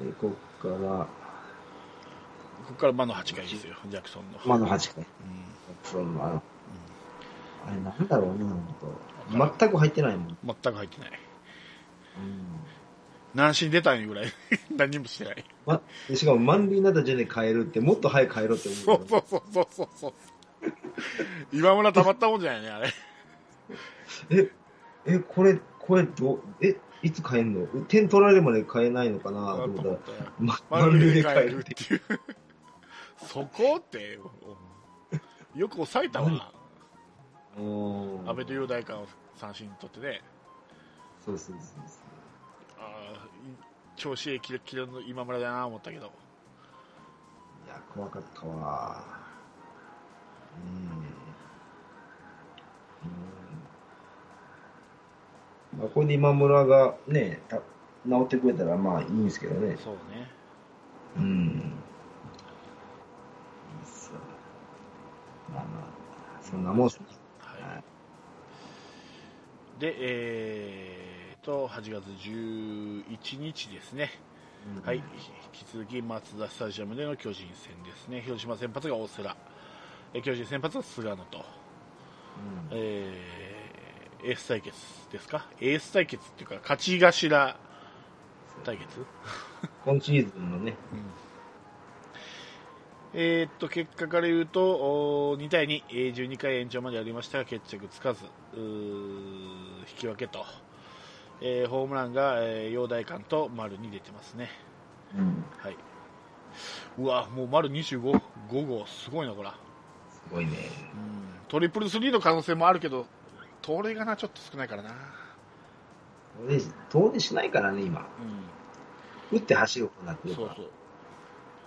えーこっから、ここから魔の8回ですよ、ジャクソンの。まだ8回。うんそのあのあれなんだろうね、ほんと。全く入ってないもん。うん。全く入ってない。何しに出たんぐらい 何もしてない。ま、でしかも満塁になった時点で変えるって、もっと早く変えろってそ思うう。そうそうそうそうそう。今村たまったもんじゃないね、あれ。え、え、これ、これどう、え、いつ変えんの？点取られるまで変えないのかな？と思ったら、ま、満塁で変えるって。ていう。そこって、よく抑えたわ。うん安倍と雄大館を三振取ってね、そうそうそうそう。あー調子いいキレッキレの今村だな思ったけど、いや、怖かったわ。うん。うん。まあ、これで今村がね、た治ってくれたらまあいいんですけどね。そうね。うん。まあまあ、そんなもんっすね。はい。で、えーと、8月11日ですね。うんはい。引き続き、マツダスタジアムでの巨人戦ですね。広島先発が大瀬良。え巨人先発は菅野と。うんえーエース対決ですか？エース対決っていうか、勝ち頭対決？今シーズンのね、えーっと、結果から言うと、おー2対2、えー12回延長までやりましたが、決着つかず、引き分けと、えーホームランが、えー、陽大館と丸に出てますね。うん、はい。うわ、もう丸25、5号、すごいな、こら。すごいね。うん、トリプルスリーの可能性もあるけど、盗塁がな、ちょっと少ないからな。遠出遠出しないからね、今。う打って走ることになってん、るから。そうそう。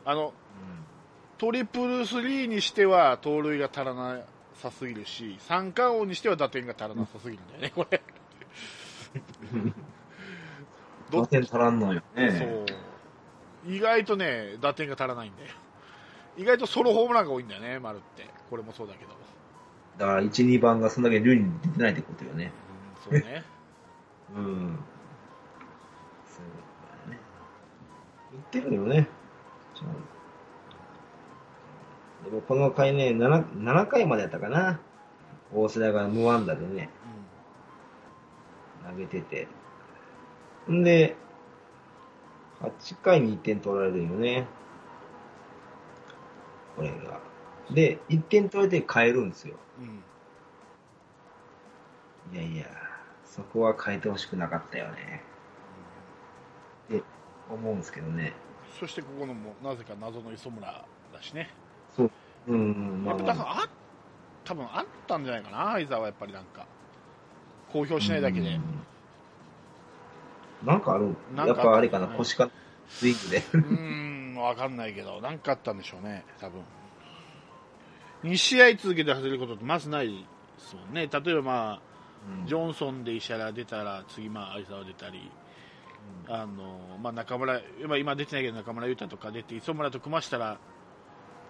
あの、トリプルスリーにしては盗塁が足らなさすぎるし、三冠王にしては打点が足らなさすぎるんだよね、これ。うん。打点足らんのよね。そう。意外とね、打点が足らないんだよ。意外とソロホームランが多いんだよね、丸って。これもそうだけど。だから、1、2番がそんだけ塁に出てないってことよね。うん、そうね。うん。そうだね。言ってるよね。でもこの回ね、7, 7回までやったかな。大瀬良が無安打でね、投げてて。んで、8回に1点取られるよね。これが。で、1点取られて変えるんですよ。うん。うん。いやいや、そこは変えてほしくなかったよね。って思うんですけどね。そしてここのも、なぜか謎の磯村だしね。そう。うん、まあ、やっぱだからあ、多分あったんじゃないかな、相沢はやっぱりなんか。公表しないだけで。うんなんかあるなんかやっぱあれかな、腰か、スイングで。うーん、わかんないけど、なんかあったんでしょうね、多分。2試合続けて外れることってまずないですもんね。例えばまあ、ジョンソンで石原出たら、次まあ、相沢出たり、あの、まあ中村、まあ今出てないけど中村優太とか出て、磯村と組ましたら、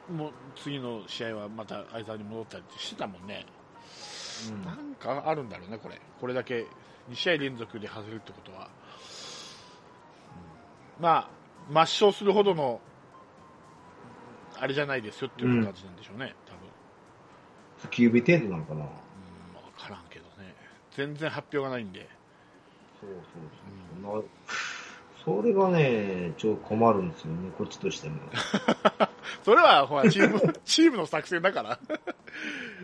もう次の試合はまた相沢に戻ったりしてたもんね。うんなんかあるんだろうね、これ。これだけ2試合連続で外れるってことは。うんまあ、抹消するほどの、あれじゃないですよっていう感じなんでしょうね、多分。普及日程度なのかな。うん、わからんけどね。全然発表がないんで。そうそうそう。なそれがね、ちょっと困るんですよね、こっちとしても。それは、ほら、チーム、チームの作戦だから。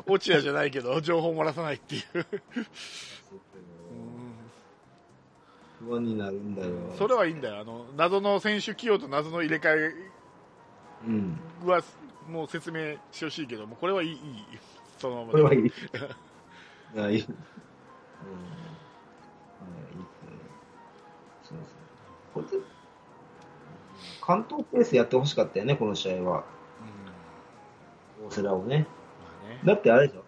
落合じゃないけど、情報を漏らさないっていう。不安になるんだよ。それはいいんだよ。あの、謎の選手起用と謎の入れ替うん。えは、もう説明してほしいけども、これはいい、いい。そのままでこれはいい。いや、いい。うん。はい、いいっすね。そうそう。これで、関東ペースやってほしかったよね、この試合は。うん。大瀬良をね。まあね、だってあれでしょ。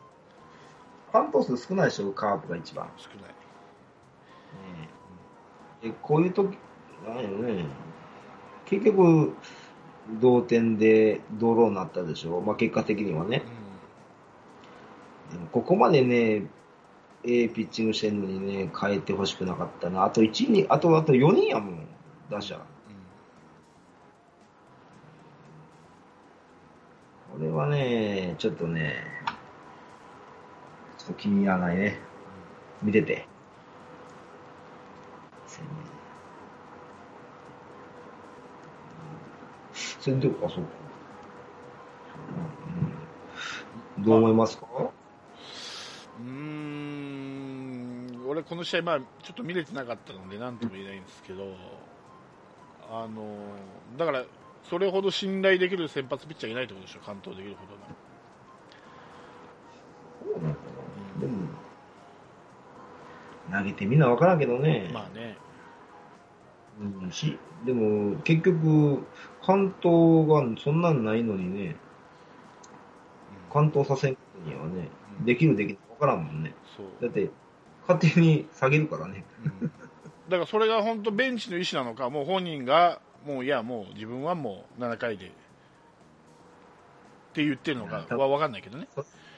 関東数少ないでしょ、カープが一番。少ない。でこういう時なんよね、結局、同点でドローになったでしょ、まあ、結果的にはね。でもここまでね、ええピッチングしてるのにね、変えてほしくなかったな。あと1人、あと、あと4人やもん、打者。これはね、ちょっとね、ちょっと気に入らないね。見てて。先手か、そうか。どう思いますか、まあ俺、この試合、まあ、ちょっと見れてなかったので、なんとも言えないんですけど、あのだから、それほど信頼できる先発ピッチャーいないってことでしょ、完投できるほどの。そうなのかな。でも、投げてみんなわからんけどね。まあね、うん、し、でも、結局、関東がそんなんないのにね、関東させんことにはね、うんできるできないわからんもんね。そうだって、勝手に下げるからね。うんだからそれが本当、ベンチの意思なのか、もう本人が、もういや、もう自分はもう7回でって言ってるのかは分かんないけどね。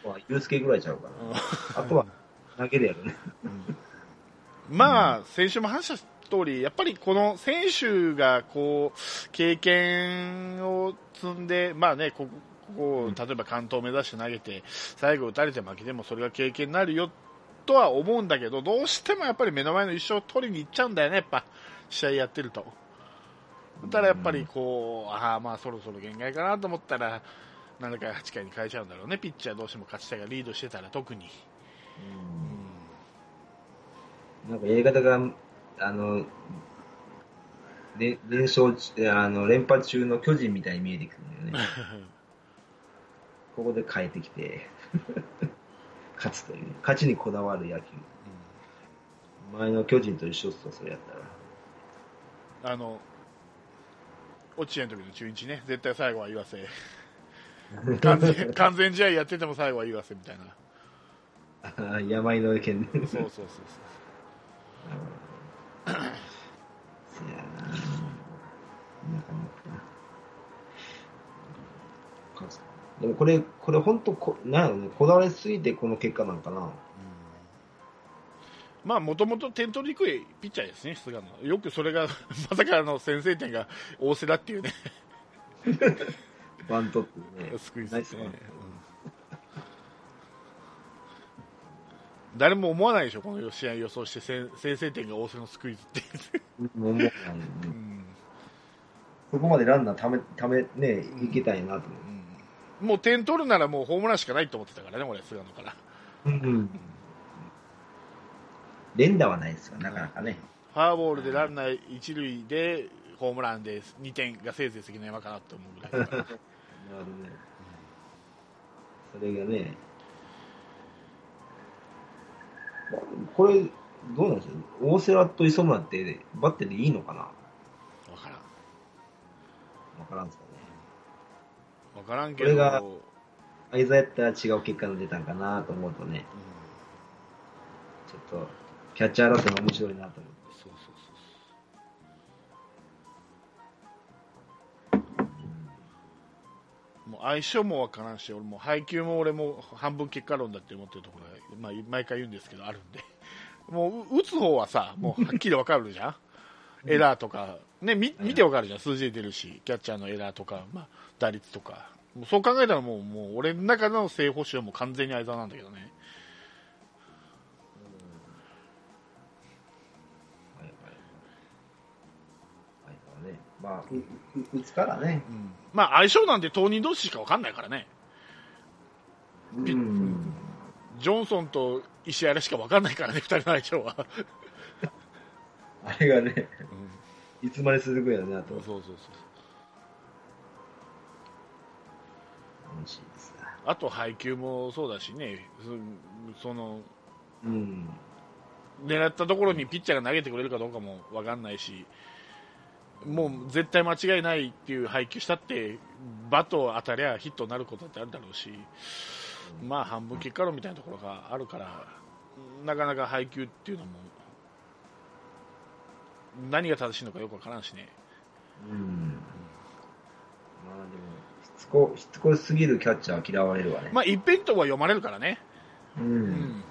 まあ、ユースケぐらいちゃうから。あとは、投げるやろね。まあ、先週も話した通り、やっぱりこの選手がこう経験を積んで、まあね、ここ例えば関東を目指して投げて、最後打たれて負けてもそれが経験になるよとは思うんだけど、どうしてもやっぱり目の前の一勝を取りに行っちゃうんだよね、やっぱ試合やってると。だからやっぱりこう、ああ、まあそろそろ限界かなと思ったら、7回、8回に変えちゃうんだろうね、ピッチャーどうしても勝ちたいがリードしてたら特に。なんかやり方が、あの、で連勝中、あの、連覇中の巨人みたいに見えてくるんだよね。ここで変えてきて、勝つという、勝ちにこだわる野球。前の巨人と一緒っすよ、それやったら。あの、落合の時の中日ね、絶対最後は言わせ。完全完全試合やってても最後は言わせみたいな。あ ー山井の意見で。そうそうそうそう。せやななかなかかでもこれ、これ本当こ、なんやろね、こだわりすぎてこの結果なんかな。まあ、もともと点取りにくいピッチャーですね、菅野。よくそれが、まさかの先制点が大瀬だっていうね、バントっていうね。スクイズね。うん誰も思わないでしょ、この試合予想して先先制点が大瀬のスクイズって。思うないうんそこまでランナーため、ため、ね、いけたいなと思もう点取るならもうホームランしかないと思ってたからね、俺、菅野から。う。うん。連打はないですよ、なかなかね。フォアボールでランナー一塁でホームランで2点がせいぜい関の山かなと思うぐらいだから なるほどね。それがね、これ、どうなんですか？大瀬良と磯村ってバッテリーいいのかな？わ分からんからんすか？ね。分からんけこれがど、相座やったら違う結果が出たんかなと思うとね、ちょっと、キャッチャー争いが面白いなと思って。うん。そうそうそうもう相性も分からんし俺も配球も俺も半分結果論だって思ってるところが、まあ、毎回言うんですけどあるんで。もうう打つ方はさもうはっきり分かるじゃん。エラーとか、ね、見見て分かるじゃん。数字で出るしキャッチャーのエラーとか、まあ、打率とかそう考えたらもうもう俺の中の正捕手はもう完全に相沢なんだけどね。まあ、うう打つからね。うんまあ相性なんて当人同士しか分かんないからねピうん。ジョンソンと石原しか分かんないからね、2人の相性は。あれがね、いつまで続くやろなとそう。そうそう楽しあと配球もそうだしね、そそのうん。狙ったところにピッチャーが投げてくれるかどうかも分かんないし、もう絶対間違いないっていう配球したって、バット当たりゃヒットになることだってあるだろうし、まあ半分結果論みたいなところがあるから、なかなか配球っていうのも、何が正しいのかよく分からんしね。うん。まあでも、しつこ、しつこすぎるキャッチャーは嫌われるわね。まあ一辺倒は読まれるからね。う。うんん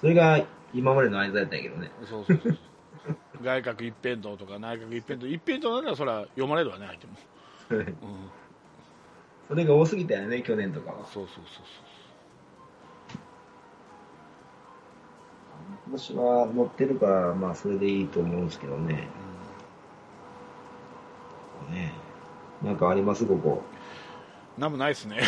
それが今までの間やったんやけどね。そうそうそう 外角一辺倒とか内角一辺倒一辺倒ならそれは読まれるわね相手も、うん、それが多すぎたよね、去年とかは。そうそうそう今年は乗ってるから、まあそれでいいと思うんですけどね。ねなんかあります、ここ。なんもないですね。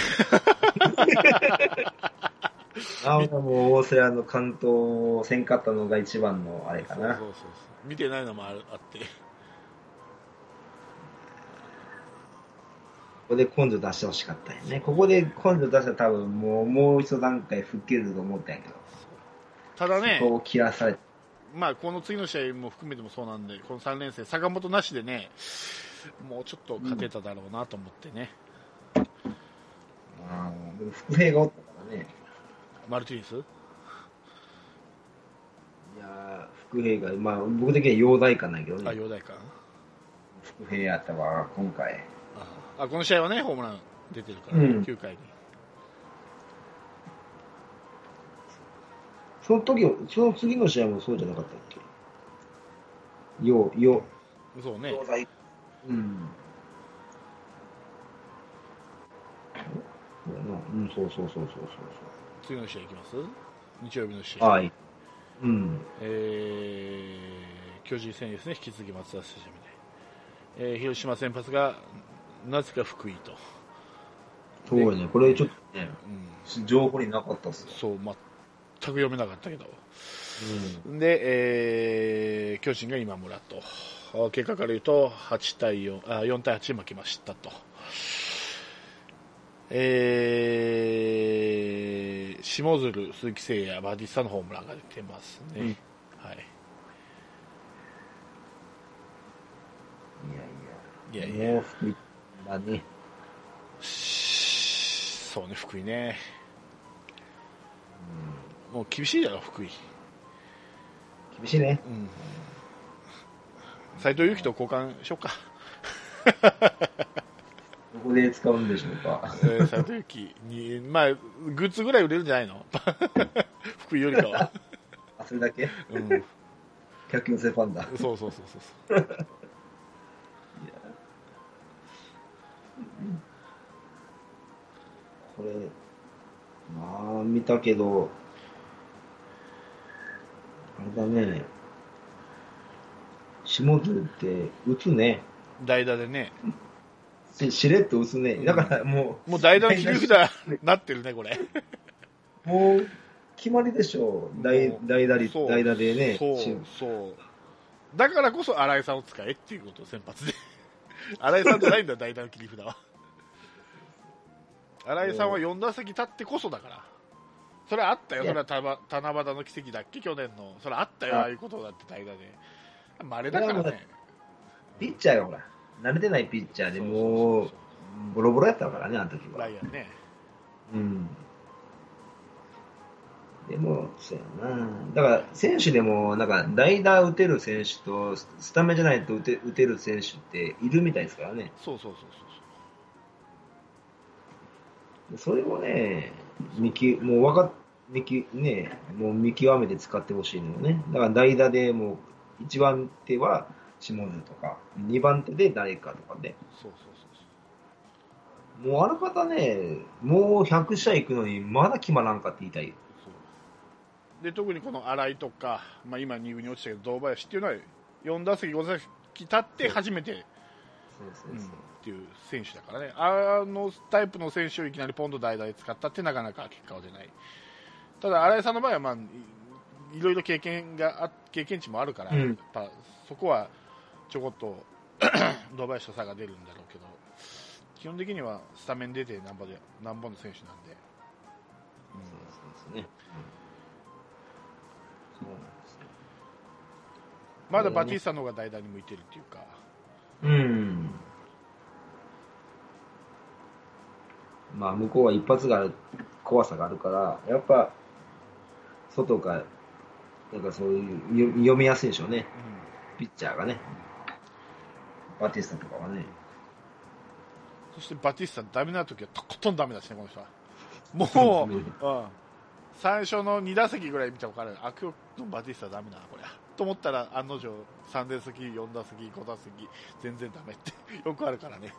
ああ、もう大瀬良の関東をせんかったのが一番のあれかな。そうそうそう見てないのもあるあって。ここで根性出してほしかったよね。ここで根性出したら多分もう、もう一段階吹っ切れると思ったんやけど。ただねそ、こを切らされて。まあ、この次の試合も含めてもそうなんで、この3連戦、坂本なしでね、もうちょっと勝てただろうなと思ってね、あーでも副兵がおったからね。マルティニス？いやー、副兵が、まあ僕的には容体感ないけどあ、ね。陽大か。副兵やったわ、今回。あ、この試合はね、ホームラン出てるから、うん9回に。その時、その次の試合もそうじゃなかったっけ？よう、よそうねう、、容体。うん。そうそうそうそうそう次の試合いきます日曜日の試。合。はい。うん。えー、巨人戦ですね、引き続き松田スタジアムで。えー、広島先発が、なぜか福井と。そうやね。これちょっとね、うん、情報になかったっすよ。そう、全く読めなかったけど。うん。で、えー巨人が今村と。あ結果から言うと、8対4、あ4対8負けましたと。えー、下鶴、鈴木誠也、バディスタのホームランが出てますね。うんはい。いやいや。いやいや、もう福井だね。そうね、福井ね。もう厳しいだろ、福井。厳しいね。うん。斎藤佑樹と交換しようか。どこで使うんでしょうか。えー斎藤佑樹に、まあ、グッズぐらい売れるんじゃないの？福井よりかは。あ、それだけ？うん。客寄せファンだ。そうそうそうそうそう。これ、まあ、見たけど、あれだね。下津って打つね。代打でね。ししれっと打つね。だからももう代打の切り札なってるね、これ。う、もう、決まりでしょう。代代打率、代打でね。そうし、そう。だからこそ新井さんを使えっていうことを先発で。新井さんじゃないんだよ、代打の切り札は。新井さんは4打席立ってこそだから。それはあったよ、それはたば七夕の奇跡だっけ、去年の。それはあったよ、あああいうことだって代打で。稀だからね。ピッチャーがほら、慣れてないピッチャーでもうボロボロやったからね、あの時はラ。イアンね。うん。でも、そうやな。だから、選手でも、なんか、代打打てる選手と、スタメンじゃないと打て打てる選手っているみたいですからね。そうそうそうそうそれをね、見き、もう分かっ、見き、ね、もう見極めて使ってほしいのよね。だから代打でもう、1番手は下津とか、2番手で誰かとかで、そうそうそうそう。もうあらかたね、もう100試合行くのに、まだ決まらんかって言いたいよ。そう。で特にこの新井とか、まあ、今2軍に落ちたけど堂林っていうのは4打席5打席立って初めて、そう。うんっていう選手だからね。あのタイプの選手をいきなりポンと代打で使ったってなかなか結果は出ないただ新井さんの場合は、まあ、いいろいろ経験があ経験値もあるから、うんやっぱそこはちょこっと堂林と差が出るんだろうけど基本的にはスタメン出てなんぼでなんぼの選手なんで、うんそうですね。そうなんですよ。まだバティスタの方が代打に向いてるっていうか、うん。まあ、向こうは一発がある、怖さがあるから、やっぱ、外が、なんかそういう、よ読みやすいでしょうね。ピッチャーがね。バティスタとかはね。そしてバティスタダメな時はとことんダメだしねこの人は もう、うんうん、最初の2打席ぐらい見て分かるあ今日のバティスタダメだなこれと思ったら案の定3打席4打席5打席全然ダメって よくあるからね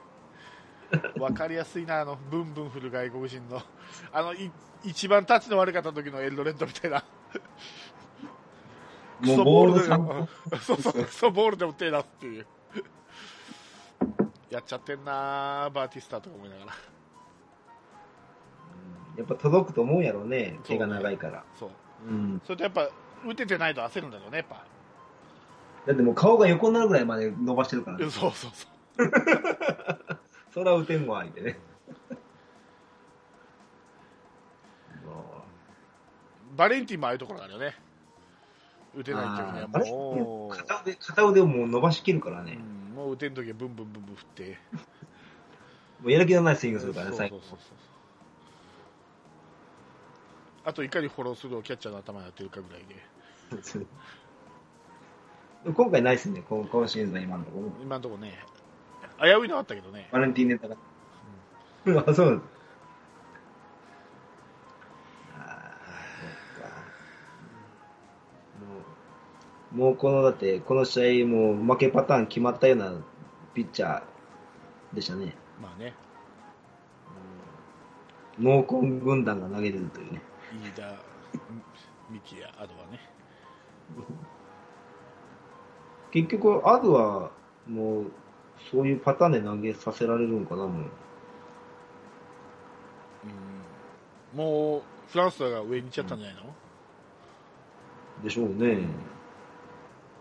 わかりやすいな、あの、ブンブン振る外国人の、あの、い一番タッチの悪かった時のエルドレッドみたいな。ク もうソボールでも、そうそう、クソボールでも手出すっていう。やっちゃってんなバーティスタとか思いながら。やっぱ届くと思うやろうね手が長いから。そう。うん。それとやっぱ、打ててないと焦るんだろうね、やっぱ。だってもう顔が横になるぐらいまで伸ばしてるからね。そうそうそう。それは打てんわ、相手ね。も バレンティンもああいうところがあるよね。打てうない時にはあーあれも片腕、片腕をもう伸ばしきるからう、うね。ん、もう打てん時はブンブンブンブン振って。もうやる気のないスイングするからね、最後あといかにフォロースルーをキャッチャーの頭にやってるかぐらいで、今回ないっすね、今今シーズンは今のところ。今のところね、危ういのあったけどね、バレンティンネタが。あ、そうなんです。ああ、そっか。もう、もうこの、だって、この試合、もう負けパターン決まったようなピッチャーでしたね。まあね、濃紺軍団が投げれるというね。飯田、ミキヤ、アドはね、結局、アドは、もう、そういうパターンで投げさせられるんかな、もう。うん、もうフランスが上に行っちゃったんじゃないの、でしょうね。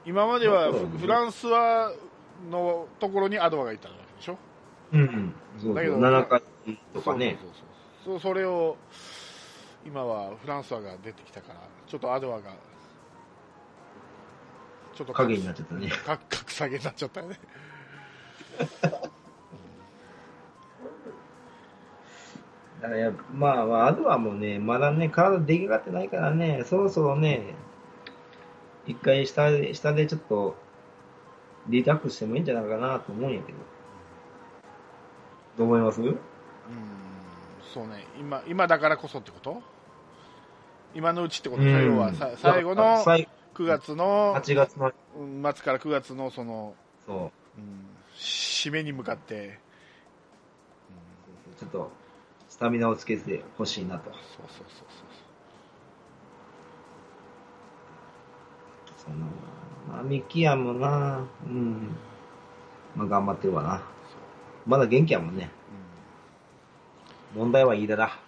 今まではフランスはのところにアドワがいたわけでしょ、うん、うん。そう。だけど7回とかね。そうそうそうそうそれを今はフランスワが出てきたからちょっとアドワがちょっと影になっちゃったね。か 格下げになっちゃったよねだからやまあまあ、あとはもうね、まだね、体出来上がってないからね、そろそろね、一回下で、下でちょっと、リラックスしてもいいんじゃないかなと思うんやけど。どう思います？うんそうね。今今だからこそってこと？今のうちってこと？うん。さ要はさ最後の最9月の8月の、うん末から9月のその、そう、うん、締めに向かって、ちょっと、スタミナをつけてほしいなと。そうそうそうそうその、まあ、ミキヤもな、うん。まあ、頑張ってるわな。まだ元気やもんね。うん問題は飯田だ。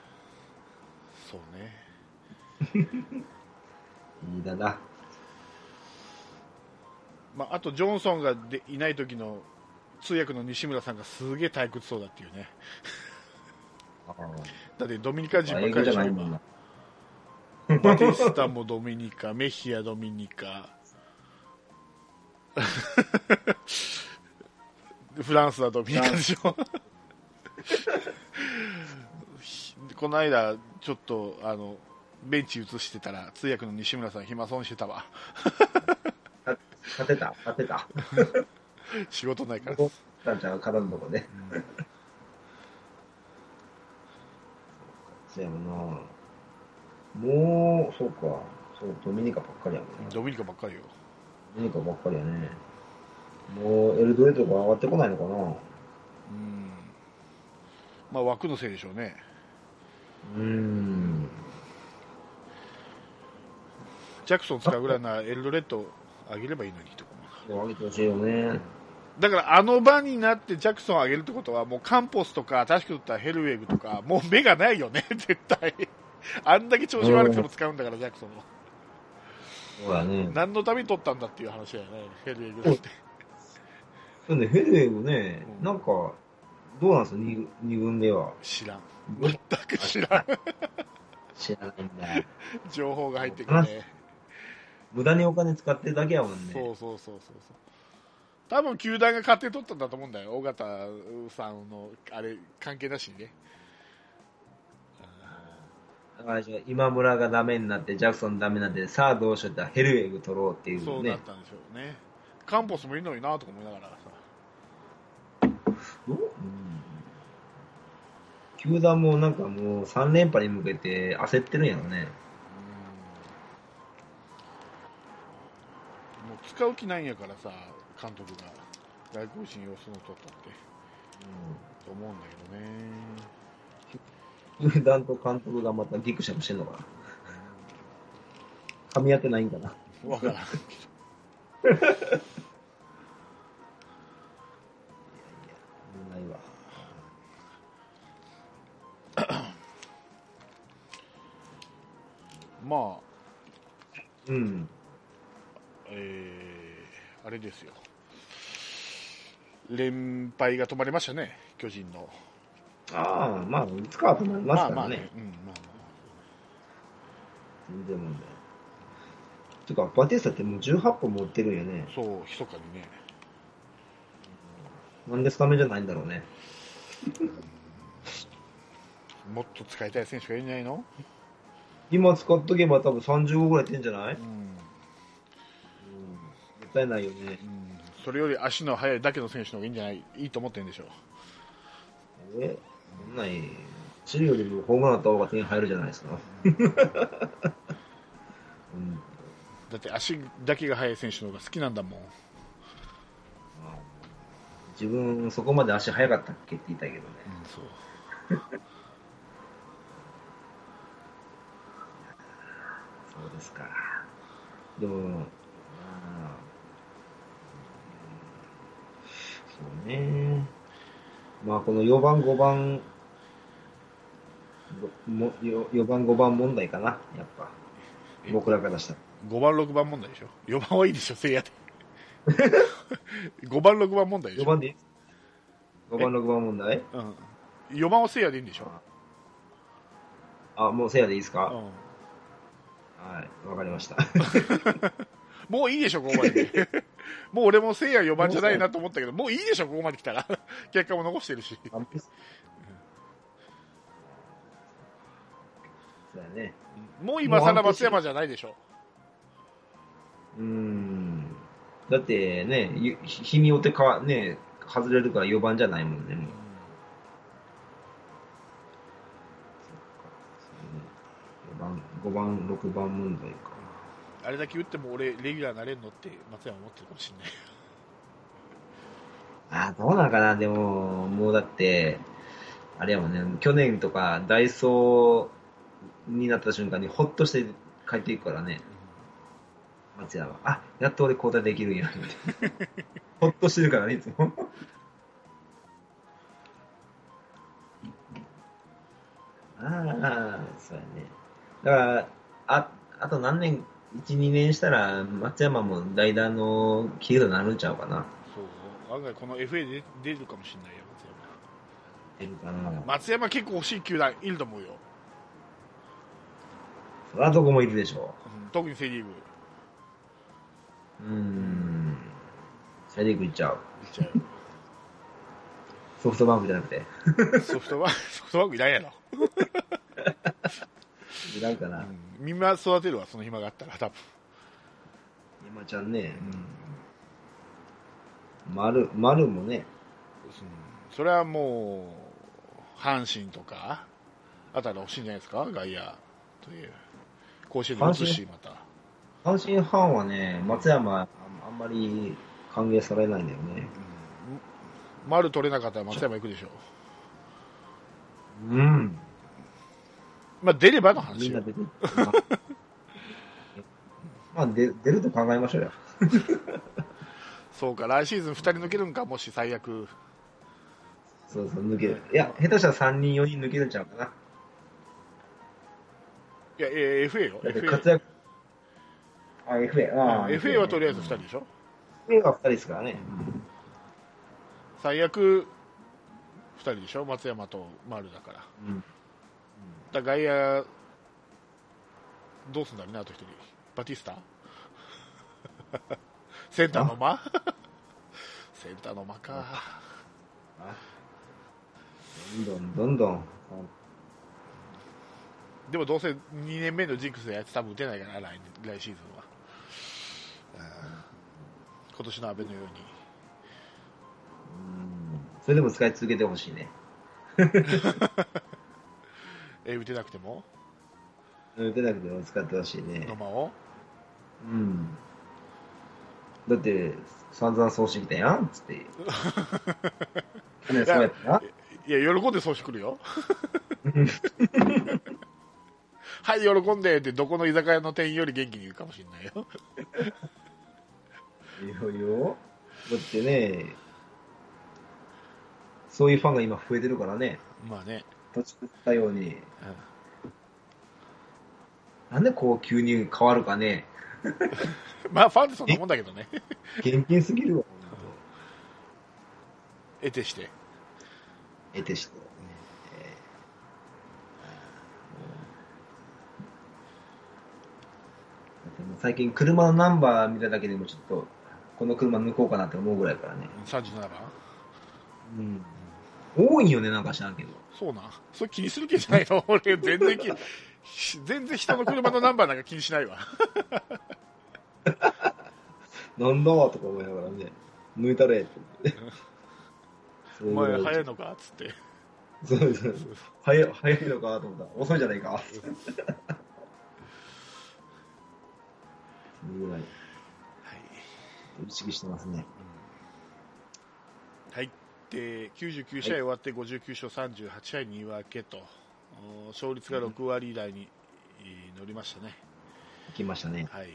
そうね 飯田だ。まあ、あとジョンソンがでいない時の通訳の西村さんがすげえ退屈そうだっていうね。だってドミニカ人ばっかりでしょ。今。バティスタもドミニカメヒアドミニカ。フランスはドミニカでしょ。この間ちょっとあのベンチ映してたら通訳の西村さん暇そうにしてたわ。勝てた勝てた。仕事ないからこたんちゃんが勝たんとこで。そうやもんな。もう、そうか。そう、ドミニカばっかりやもんな。ドミニカばっかりよドミニカばっかりやね。もう、エルドレッドが上がってこないのかな。うんまあ枠のせいでしょうねうーん。ジャクソン使うぐらいならエルドレッド上げればいいのにとか上げてほしいよね。だからあの場になってジャクソンを上げるってことはもうカンポスとか確か言ったらヘルウェグとかもう目がないよね 絶対。あんだけ調子悪くても使うんだからジャクソンをそうだね。何のために取ったんだっていう話だよねヘルウェグだって。そう。ね、ヘルウェグね、うん。なんか、どうなんすか、二二軍では。知らん。全く知らん。知らないんだ。情報が入ってくるね。無駄にお金使ってるだけやもんね。そうそうそうそうそう多分球団が勝手に取ったんだと思うんだよ。尾形さんのあれ関係なしにね。だから今村がダメになって、ジャクソンダメになって、さあどうしようってヘルウェグ取ろうっていうね。そうなっ。たんでしょうね。カンポスもいいのになとか思いながらさ。どう？うん。球団もなんかもう3連覇に向けて焦ってるんやろね。もう使う気ないんやからさ監督が外国人をその取ったってと思うんだけどね。球団と監督がまたギクシャクしてんのかな。噛み合ってないんかな。わからんけないわ。ど。まあ、うん。えー、あれですよ。連敗が止まりましたね、巨人の。ああ、まあ、いつかは止まりますからね。全然問題ない。てか、バティスタってもう18本持ってるんよねあ。。そう、密かにね。なんでスタメンじゃないんだろうね。もっと使いたい選手がいないの？今使っとけば多分30号ぐらいいってんじゃない、うん。もったいないよね。うんそれより足の速いだけの選手の方がいいんじゃない？いいと思ってるんでしょう。えそんない、チリよりもホームラン打った方が点入るじゃないですか。うん、だって足だけが速い選手の方が好きなんだもん。自分、そこまで足速かったっけって言いたいけどね。うん、そう。そうですか。でも、まあそうね。まあ、この4番、5番、もよ4番、5番問題かな、やっぱ。僕らからしたら。5番、6番問題でしょ？4番はいいでしょ、せいやで。5番、6番問題でし4ょ。番でいい ?5 番、6番問題？うん。4番はせいやでいいんでしょ？あ、もうせいやでいいですか、うん。はい、わかりました。もういいでしょ、ここまで。もう俺もせいや4番じゃないなと思ったけど、もういいでしょ、ここまで来たら。結果も残してるし。もう今更松山じゃないでしょ。うん。だってね、日によってか、ね、外れるから4番じゃないもんね、もう。5番、6番問題か。あれだけ打っても俺、レギュラーなれんのって松山思ってるかもしれない。あーどうなんかな、でも、もうだって、あれやもんね、去年とかダイソーになった瞬間にほっとして帰っていくからね、松山は。あ、やっと俺交代できるんや、って。ほっとしてるからね、いつも。ああ、そうやね。だから、あ、あと何年、1、2年したら、松山も代打のキードになるんちゃうかな。そう。案外この FA で出るかもしれないよ、出るかな。松山。松山結構欲しい球団いると思うよ。それはどこもいるでしょうん特にセ・リーグ。う。うーん。セリーグ行っちゃう。いっちゃうソフトバンクじゃなくて。ソフトバンク、ソフトバンクいらんやろ。いらんかな。うんみんな育てるわ、その暇があったら、多分。今ちゃんね。丸、丸もね。うんそれはもう、阪神とか、あたり欲しいんじゃないですか、外野という。甲子園で打つし、また。阪神ファンはね、松山あんまり歓迎されないんだよね。うん丸取れなかったら松山行くでしょ。うん。まあ、出ればの話よ。みんな出てる。まあ、で出ると考えましょうよ。そうか、来シーズン2人抜けるんか、もし最悪。そうそう、抜ける。いや、下手したら3人、4人抜けるんちゃうかな。いや、え FA よ。だって FA 活躍。あ、FA。ああ FA はとりあえず2人でしょ。FA は2人ですからね。最悪、2人でしょ、松山と丸だから。うん。ら外野、どうすんだろうね、あと1人。バティスタ？センターの間？センターの間か。どんどん、どんどん。でもどうせ2年目のジンクスのやつ多分打てないから、来来シーズンは。うん今年の阿部のように。うんそれでも使い続けてほしいね。え打てなくても？打てなくても使ってほしいね野。間を？うん。だって、散々そうしてきたやん？つって。ね、そうやったないや、喜んで送信来るよ。はい、喜んでって、どこの居酒屋の店員より元気に言うかもしれないよ。いよいよ。だってね、そういうファンが今増えてるからね、まあね。途中言ったように、なんでこう急に変わるかね、まあ、ファンってそんなもんだけどね。現金すぎるわ、得てして。得てして。最近車のナンバー見ただけでもちょっと、この車抜こうかなって思うぐらいからね。37番うん。多いよね、なんか知らんけど。そうなん。それ気にする気じゃないの 俺、全然気、全然人の車のナンバーなんか気にしないわ。なんだとか思いながらね、抜いたれって お前早いのかっつって。そうそうそう。早い、早いのかと思ったら、遅いじゃないか。それぐらいはい。意識してますね。はい。で、99試合終わって59勝38試合2分けと、お勝率が6割台にえー乗りましたね。来ましたね。はい。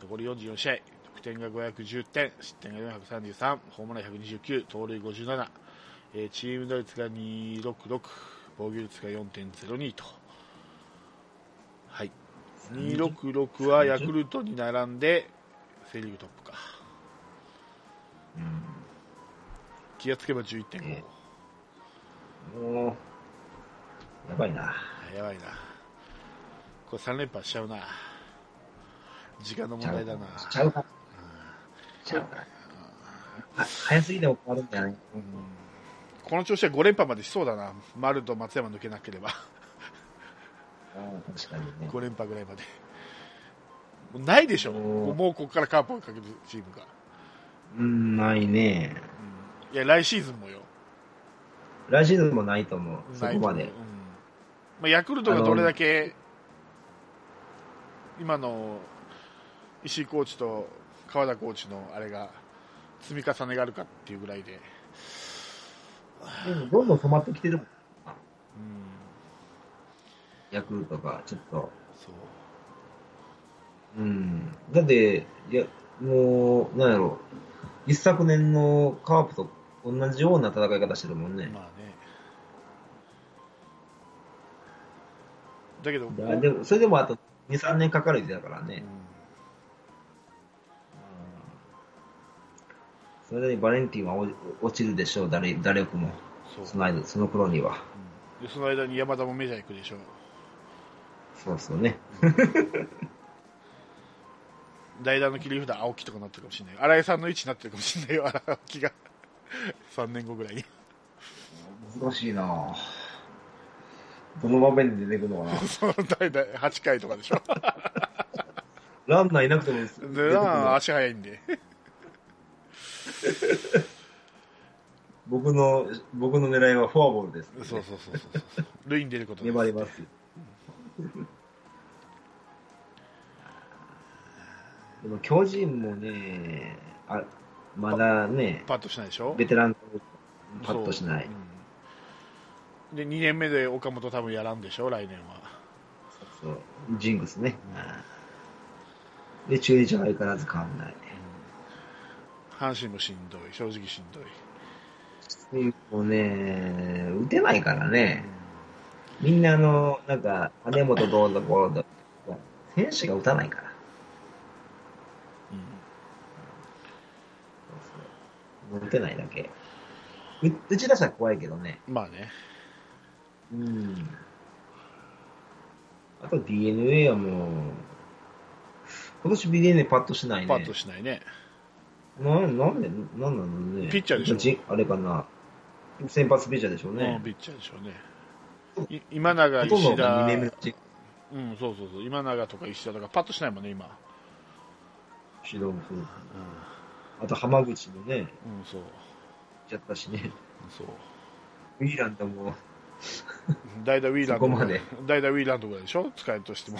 残り44試合、得点が510点、失点が433、ホームラン129、盗塁57、えーチーム打率が266、防御率が4.02と。はい。266はヤクルトに並んで、セ・リーグトップか。気がつけば11.5。えもう、やばいな。あやばいな。これ3連覇しちゃうな。時間の問題だな。ちゃうか。ちゃうか。は早すぎても変わるんじゃない？うんこの調子は5連覇までしそうだな。丸と松山抜けなければ。確かにね。5連覇ぐらいまで。ないでしょ。もうここからカープをかけるチームが。うん、ないね。いや、来シーズンもよ。来シーズンもないと思う。そないうんこまで。まあ、ヤクルトがどれだけ、今の石井コーチと川田コーチのあれが積み重ねがあるかっていうぐらいで、でもどんどん染まってきてるもん。うん、ヤクルトが、ちょっと。そう。うん。だって、いや、もう、なんやろ。一昨年のカープと同じような戦い方してるもんね。まあね。だけど、だでも、それでもあと2、3年かかる言ってたからね。うんそれでバレンティンは落落ちるでしょう、誰、誰よくも。そうその間、その頃には。うんでその間に山田もメジャー行くでしょそうそうね。代打の切り札青木とかなってるかもしれない新井さんの位置になってるかもしれないよ青木が 3年後ぐらい。に難しいな。ぁどの場面で出てくるのかな。その代打8回とかでしょ。ランナーいなくても出てくるでな足速いんで。僕の、僕の狙いはフォアボールです、そうそうそうそうそう。塁に出ることです。粘りますよ。でも巨人もね、あまだね、パッとしないでしょ？ベテランパッとしない。そううんで2年目で岡本多分やらんでしょ？来年はそうジングスね。で、中日は相変わらず変わんない。阪神もしんどい正直しんどい、でもね、打てないからね。みんなあの、なんか、金本どうだこうだ、選手が打たないから。打てないだけ。う打ち出したら怖いけどね。まあねうん。あと DNA はもう、今年 DNA パッとしないね。パッとしないねななんで、なんなのね。ピッチャーでしょじあれかな。先発ピッチャーでしょううんね。ピッチャーでしょうねい今永、石田、が2年目の時うん、そうそうそう、今永とか石田とか、パッとしないもんね、今。指導もそう。あと浜口もね、うん、そう、やったしね。そう。ウィーランドも、代打ウィーランドそこまで代打ウィーランドぐらいでしょ？使えるとしても。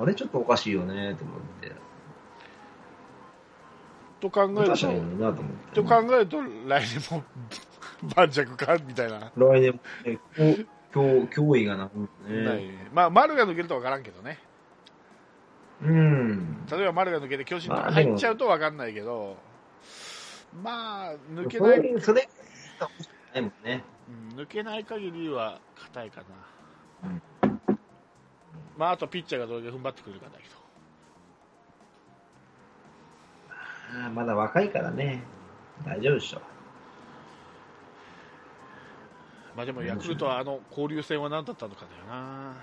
あれちょっとおかしいよね、と思って。と考えると確かにいいなと思って。と考えると来年も 盤石か？みたいな、来年もね、脅脅威がなくないね。ねまあ丸が抜けると分からんけどねうん。例えば丸が抜けて巨人とか入っちゃうと分かんないけどまあ抜けそない、れ、それ、もんね。うん抜けない限りは硬いかな、うんまああとピッチャーがどれだけ踏ん張ってくれるかだけどあーまだ若いからね。大丈夫でしょ。まあでもヤクルトはあの交流戦は何だったのかだよな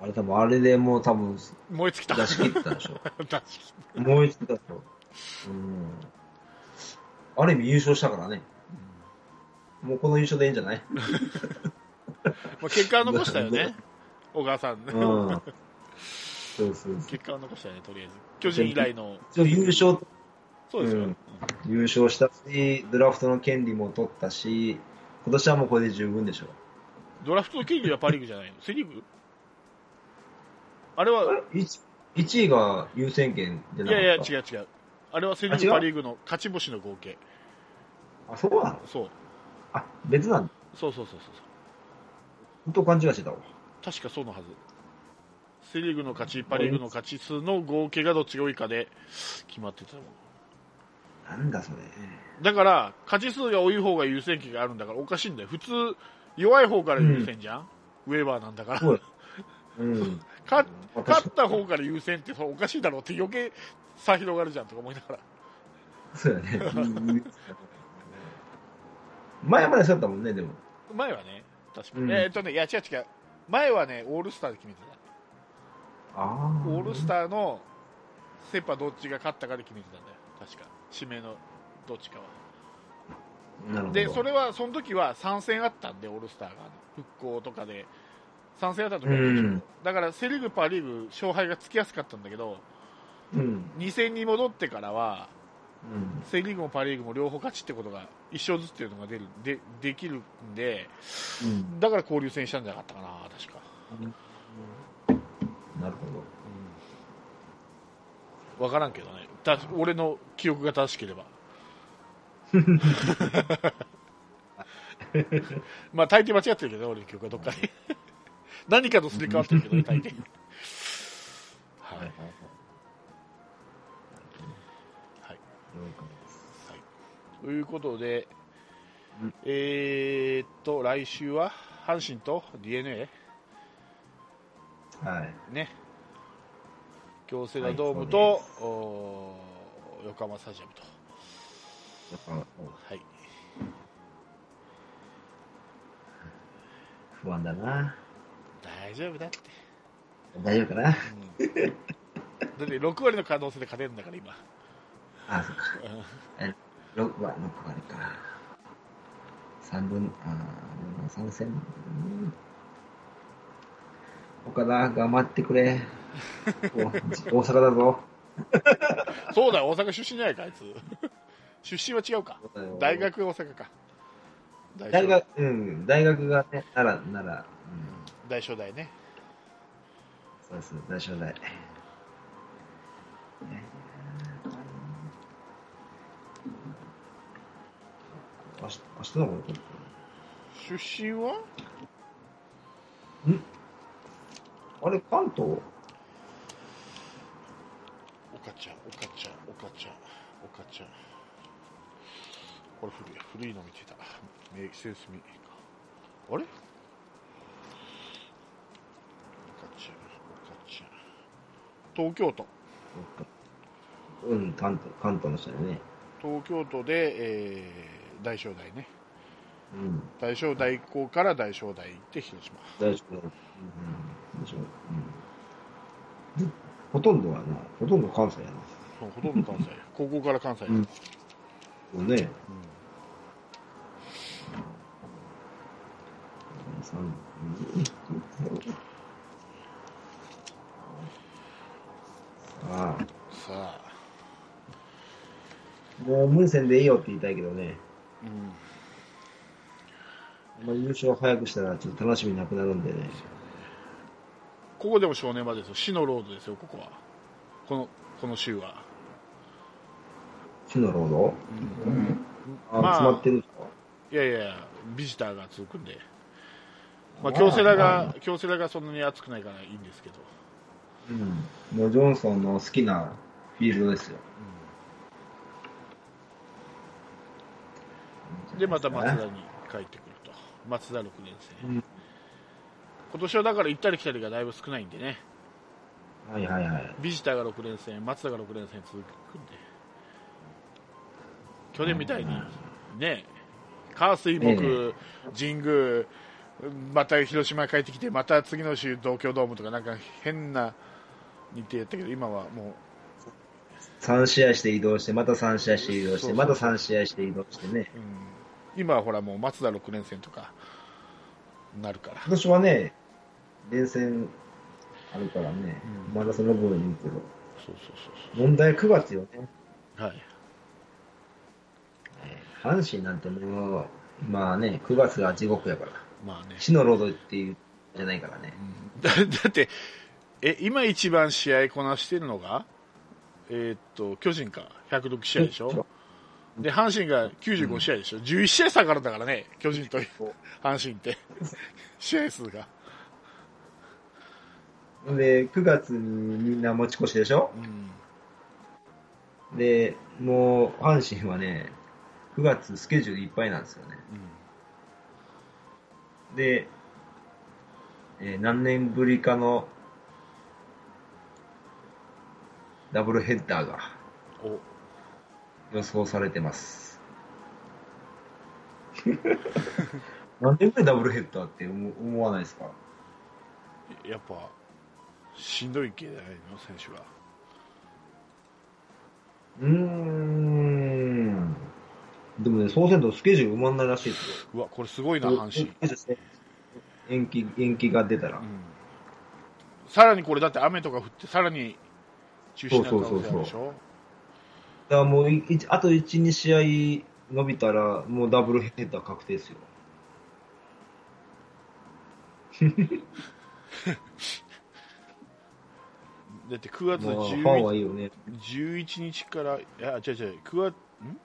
あれ多分、あれでもう多分、燃え尽きた出し切ったでしょ。出し切っ燃え尽きたでしょ。うん。ある意味優勝したからね。もうこの優勝でいいんじゃない？まあ、結果は残したよね 小川さん、うん。そうそう。結果は残したよねとりあえず巨人以来の優勝、そうですよ、うん優勝したし、ドラフトの権利も取ったし、今年はもうこれで十分でしょ。ドラフトの権利はパ・リーグじゃないの？セ・リーグあれは 1, 1位が優先権じゃいなかった？やいや違う違う。あれはセ・リーグパ・リーグの勝ち星の合計。あ、そうなの？そう。あ、別なんだ。そうそうそうそう。本当勘違いしてたわ。確かそうのはず。セ・リーグの勝ちパ・リーグの勝ち数の合計がどっちが多いかで決まってたもん。なんだそれ。だから勝ち数が多い方が優先権があるんだからおかしいんだよ。普通弱い方から優先じゃん、ウェーバーなんだから。そうだうん。勝った方から優先っておかしいだろうって余計差広がるじゃんとか思いながら。そうやね。う ん前までそうだったもんね、でも。前はね確かに、うん。えーっとねいや違う違う。前はねオールスターで決めてた。ああ。オールスターのセ・パどっちが勝ったかで決めてたんだよ。確か。指名のどっちかは。なるほど。でそれはその時は3戦あったんでオールスターが。復興とかで3戦あった時は、うん。だからセ・リーグパ・リーグ勝敗がつきやすかったんだけどうん。2戦に戻ってからはうん。セ・リーグもパ・リーグも両方勝ちってことが1勝ずつっていうのが出るでできるんでうん。だから交流戦したんじゃなかったかな確か、なるほ分からんけどねた俺の記憶が正しければ まあ大抵間違ってるけどね俺の記憶はどっかで何かとすり替わってるけどね大抵。はい、はい。とい。うことで、えー、っと来週は阪神と d n a はい。ね京セラドームと、はい。横浜スタジアムと、はい、不安だな。大丈夫だって、大丈夫かな？うん、だって6割の可能性で勝てるんだから今あ、そっか。え、6は、6割か。3分、あー、3戦。うん岡田、頑張ってくれ。お大阪だぞ。そうだよ大阪出身じゃないかあいつ出身は違うか大学が大阪か大大学、うん、大学がね、奈良、奈大正大ね。そうです、大正大。明日、明日のこと出身は？あれ、関東？岡ちゃん岡ちゃん岡ちゃん岡ちゃんこれ古い古いの見てた。名センスミあれ岡ちゃん岡ちゃん東京都うん、関東、関東の人だよね。東京都で、えー、大正大ねうん。大正大校から大正大行って広島大丈夫。うん。大丈夫。うん。ほとんどはな、ほとんど関西やな。そうほとんど関西 高校から関西、うんそうね。三うんもう無理せんでいいよって言いたいけどね。うん、あんまり優勝早くしたらちょっと楽しみなくなるんでね。ここでも正念場ですよ死のロードですよ。ここは。このこの週は。死のロード？うん。あ、まあ詰まってるんですか？いやいや、ビジターが続くんで、まあ、京セラが、京セラがそんなに暑くないからいいんですけど、うん。もうジョンソンの好きなフィールドですよ。で、また松田に帰ってくると、松田6年生。うん。今年はだから行ったり来たりがだいぶ少ないんでね、はいはいはい。ビジターが6連戦、松田が6連戦続くんで、去年みたいに、ね、火水木、え神宮、また広島帰ってきて、また次の週、東京ドームとか、なんか変な日程やったけど、今はも3試合して移動して、また3試合して移動して、また3試合して移動してね。う、うん、今はほら、もう松田6連戦とかなるから。今年はね、連戦あるからね、うんまだその分言うけど、そうそうそう問題は9月よね。はい。阪神なんてもう、まあね、9月が地獄やから。まあね。死のロードっていう、じゃないからね。うん だだって、え、今一番試合こなしてるのが、えーっと、巨人か、106試合でしょ？で、阪神が95試合でしょ、11試合差があるんだからね、巨人と阪神って、試合数が。で、9月にみんな持ち越しでしょうん。で、もう、阪神はね、9月スケジュールいっぱいなんですよね。で、えー何年ぶりかのダブルヘッダーがうん。お、予想されてます。何年ぶりダブルヘッダーって思思わないですか？やっぱ、しんどい系じゃないの、選手は。うーん。でもね、そうせんとスケジュール埋まんないらしいですよ。うわ、これすごいな、阪神。延期、延期が出たらう。ん。さらにこれだって雨とか降って、さらに中止になる可能性あるでしょ？だからもうあと1、2試合伸びたら、もうダブルヘッダー確定ですよ。だって9月まあ、フ11ァンはいいよね。11日から、いや、違う違う、9月、ん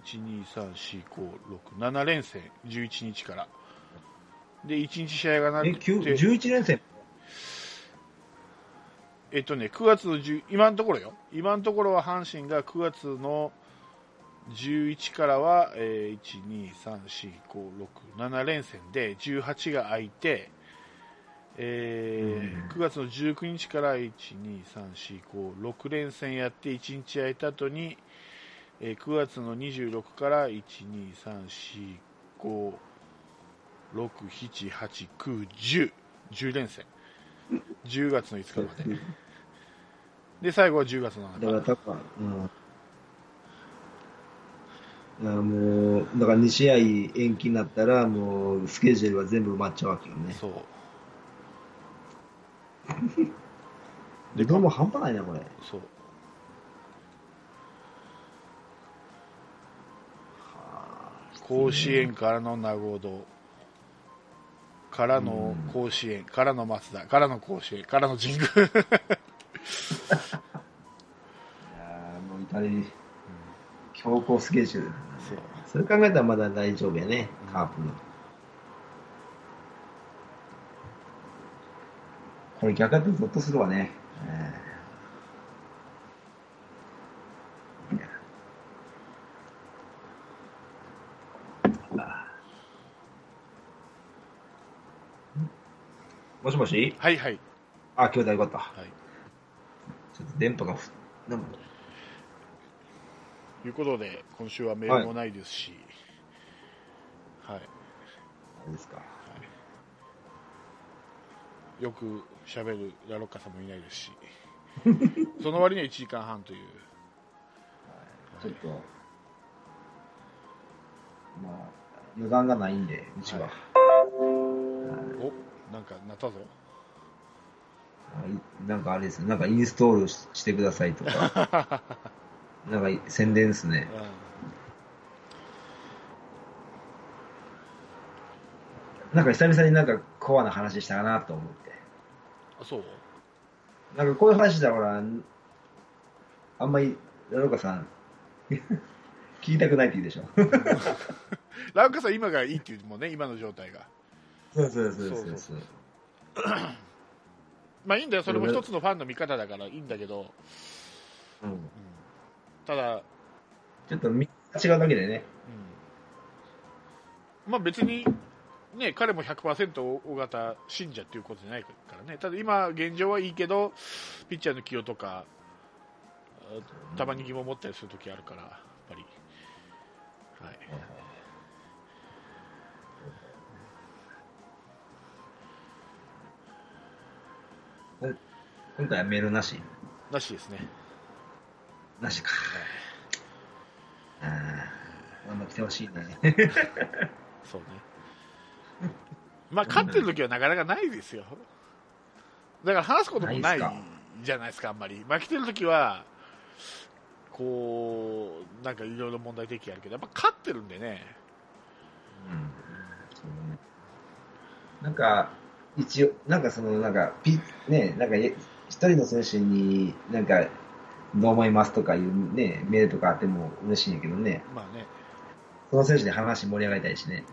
?1、2、3、4、5、6、7連戦、11日から。で、1日試合がなえ、く9て、11連戦？えっとね、9月の10、今のところよ。今のところは阪神が9月の11からは、えー、1、2、3、4、5、6、7連戦で、18が空いて、えーうん9月の19日から1、2、3、4、5、6連戦やって1日空いた後に、えー9月の26から1、2、3、4、5、6、7、8、9、10、10連戦。10月の5日まで。で、最後は10月の7日。だから、たか、うん。いや、もう、だから2試合延期になったら、もう、スケジュールは全部埋まっちゃうわけよね。そう。で、どうも半端ないな、これ。そう。甲子園からの名護堂。からの甲子園、からの増田、からの甲子園、からの神宮。いやーもうイタリ強行スケジュール。そう。それ考えたらまだ大丈夫やね、カープの。これ逆だとゾッとするわね。えーいやあもしもし？はいはい。あ、今日だよかった。はい。ちょっと電波がふ、なんかということで、今週はメールもないですし、はい。あれですか？よく喋るラロッカさんもいないですし、その割には1時間半という。ちょっと、まあ、予断がないんで、うちは。はいお、なんかなったぞ。いなんかあれですね、なんかインストールししてくださいとか、なんか宣伝ですね。なんか久々になんかコアな話したかなと思って。あそう？なんかこういう話だから、あんまりラロカさん、聞きたくないって言うでしょ。ラウカさん、今がいいっていうもんね、今の状態が。そうそうそうそう。そう。まあいいんだよ、それも一つのファンの見方だからいいんだけど、うん。ただ、ちょっとみ違うだけでね。うん、まあ別に、ね、彼も100%大型信者っていうことじゃないからね、ただ今、現状はいいけど、ピッチャーの起用とか、あたまに疑問を持ったりするときあるから、やっぱり。はい今回はメールなし？らしいですね。なしか。ああ、頑張ってほしいね。そうね。まあ、勝ってる時はなかなかないですよ。だから話すこともないじゃないですか、あんまり。負けてる時は、こう、なんかいろいろ問題提起あるけど、やっぱ勝ってるんでね。うんそうねなんか、一応、なんかその、なんか、ピね、なんか、え一人の選手に、なんか、どう思いますとかいうね、メールとかあっても嬉しいんやけどね、まあね、その選手で話盛り上がりたいしね。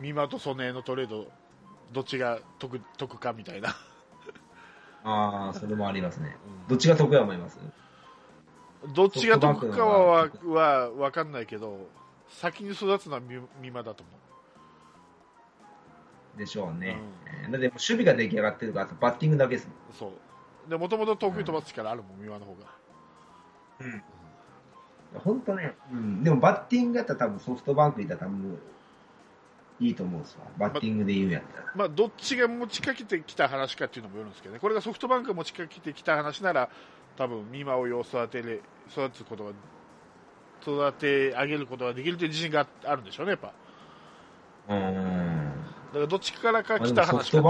美馬と曽根のトレード、どっちが得得かみたいな。ああ、それもありますね。うん。どっちが得や思います？どっちが得かはは分かんないけど、先に育つのは美美馬だと思でしょうね。うえーだって守備が出来上がってるから、あとバッティングだけですもん。う。そう。で、もともと遠くに飛ばす力あるもん、美馬の方が。うん。本当ね、うん、でもバッティングやったら多分ソフトバンクいたら多分いいと思うんですわ。バッティングで言うんやったら。まあ、どっちが持ちかけてきた話かっていうのもよるんですけどね、これがソフトバンクが持ちかけてきた話なら、多分美馬を育てれ育つことが、育て上げることができるという自信があるんでしょうね、やっぱ。だうーん。からどっちからか来た話ソ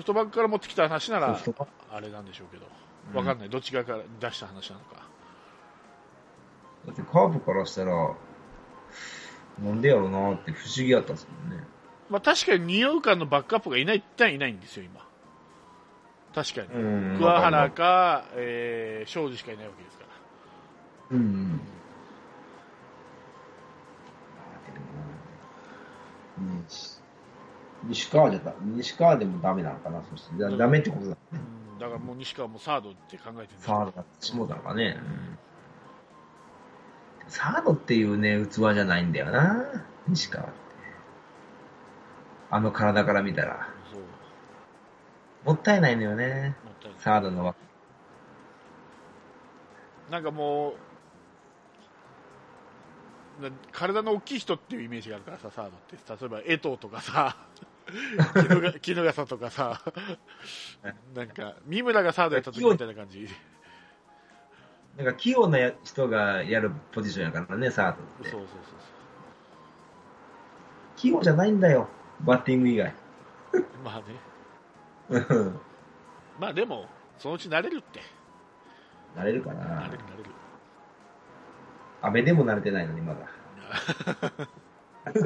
フトバンク？から持ってきた話ならあれなんでしょうけど、うんわかんない、どっち側から出した話なのか。だってカープからしたら、なんでやろうなって不思議やったんですもんね。まあ、確かに二遊間のバックアップがいないっていないんですよ、今。確かに。うん桑原か、えー、庄司しかいないわけですから。うんうん。うん西川じゃだ、西川でもダメなのかな、そして。だダメってことだ。うんだからもう西川もサードって考えてるサードが下だからね。サードっていうね、器じゃないんだよな、西川って。あの体から見たら。もったいないのよね、サードの枠。なんかもう、な体の大きい人っていうイメージがあるからさ、サードって。例えば、江藤とかさ、衣笠とかさ、なんか、三村がサードやった時みたいな感じ。なんか器用なや人がやるポジションやからね、サードって。そうそう器用じゃないんだよ、バッティング以外。そう。まあね。うんまあでも、そのうち慣れるって。なれるかな慣れる慣れる。安倍でも慣れてないのに、まだ。そ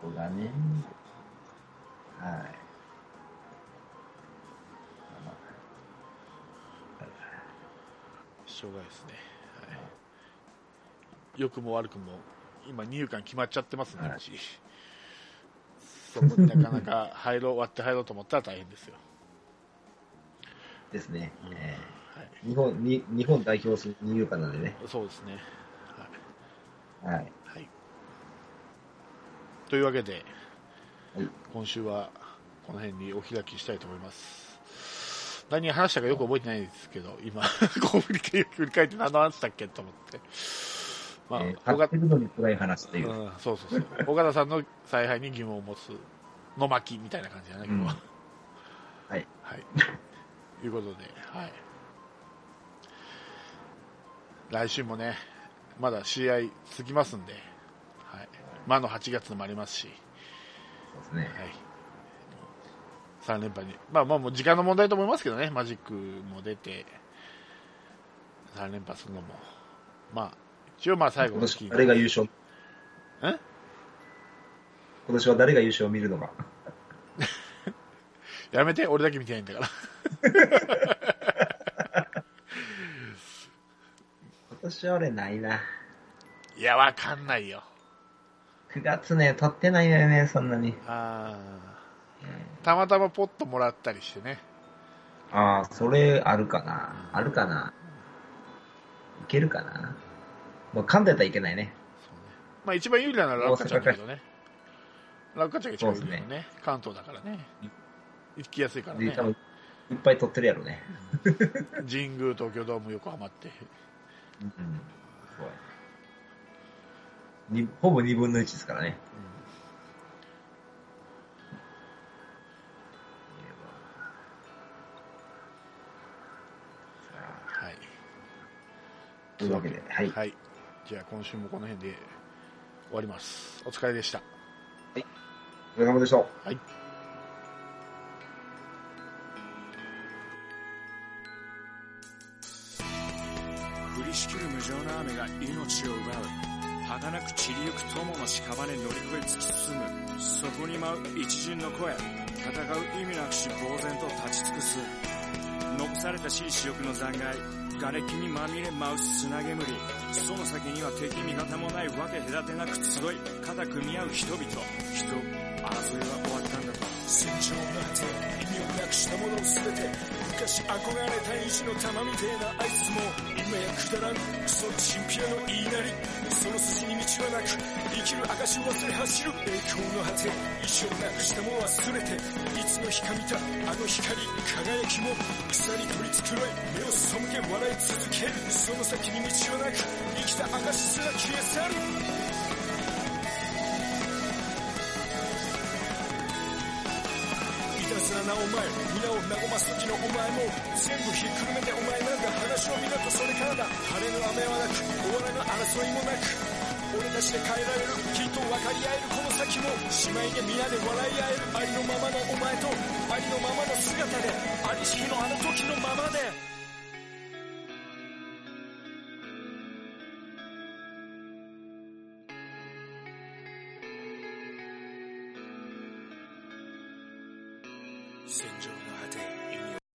こがね。はい。しょうがないですね。はい、良くも悪くも、今、二遊間決まっちゃってますね、はいそこになかなか入ろう、割って入ろうと思ったら大変ですよ。ですね。うんえはい、ー日本に、日本代表する二遊間なんでね。そうですね。はい。はい。はい、というわけで、はい今週はこの辺にお開きしたいと思います。何話したかよく覚えてないですけど、今、こう振り返振り返って何の話したっけと思って。まあ、えー他勝ってるのに暗い話という。うん、そうそうそう。岡田さんの采配に疑問を持つの巻みたいな感じだね、今日は。はい。はい。ということで、はい。来週もね、まだ試合続きますんで、はい。魔の8月もありますし、そうですね。はい。3連覇に。まあまあもう時間の問題と思いますけどね、マジックも出て、3連覇するのも。まあ、一応まあ最後今年のスキー誰が優勝？え？今年は誰が優勝を見るのか。やめて、俺だけ見てないんだから。年は俺ないな。いや、わかんないよ。9月ね、撮ってないのよね、そんなに。あーたまたまポッともらったりしてね。ああ、それあるかな。あるかな。いけるかな。もう噛んでたらいけないね。そうねまあ一番有利なのはラッカちゃんだけどね。ラッカちゃんが一番有利だよそうね。関東だからね。行きやすいからで、ねいっぱい撮ってるやろね。神宮、東京ドーム、横浜って。うん。そうやにほぼ2分の1ですからね。はい。というわけで、はい。はい。じゃあ今週もこの辺で終わります。お疲れでした。お疲れ様でした。はい。降りしきる無情な雨が命を奪う。儚く散りゆく友の屍乗り越え突き進む。そこに舞う一陣の声。戦う意味なくし呆然と立ち尽くす。残されたしい死力の残骸。瓦礫にまみれ舞う砂煙。その先には敵味方もないわけ隔てなく集い。肩組み合う人々。人争いは終わったんだと。戦場の果て意味をなくしたものを全て昔憧れた意地の玉みてえなあいつも今やくだらんクソチンピラの言いなりその筋に道はなく生きる証を忘れ走る。栄光の果て意地をなくしたも忘れていつの日か見たあの光輝きも草に取り繕い目を背け笑い続ける。その先に道はなく生きた証すら消え去る。お前皆を和ます時のお前も全部ひっくるめてお前なんだ話を見ろとそれからだ。晴れの雨はなく終わらぬ争いもなく。俺たちで変えられるきっと分かり合えるこの先も姉妹で皆で笑い合えるありのままのお前とありのままの姿でありし日のあの時のままで。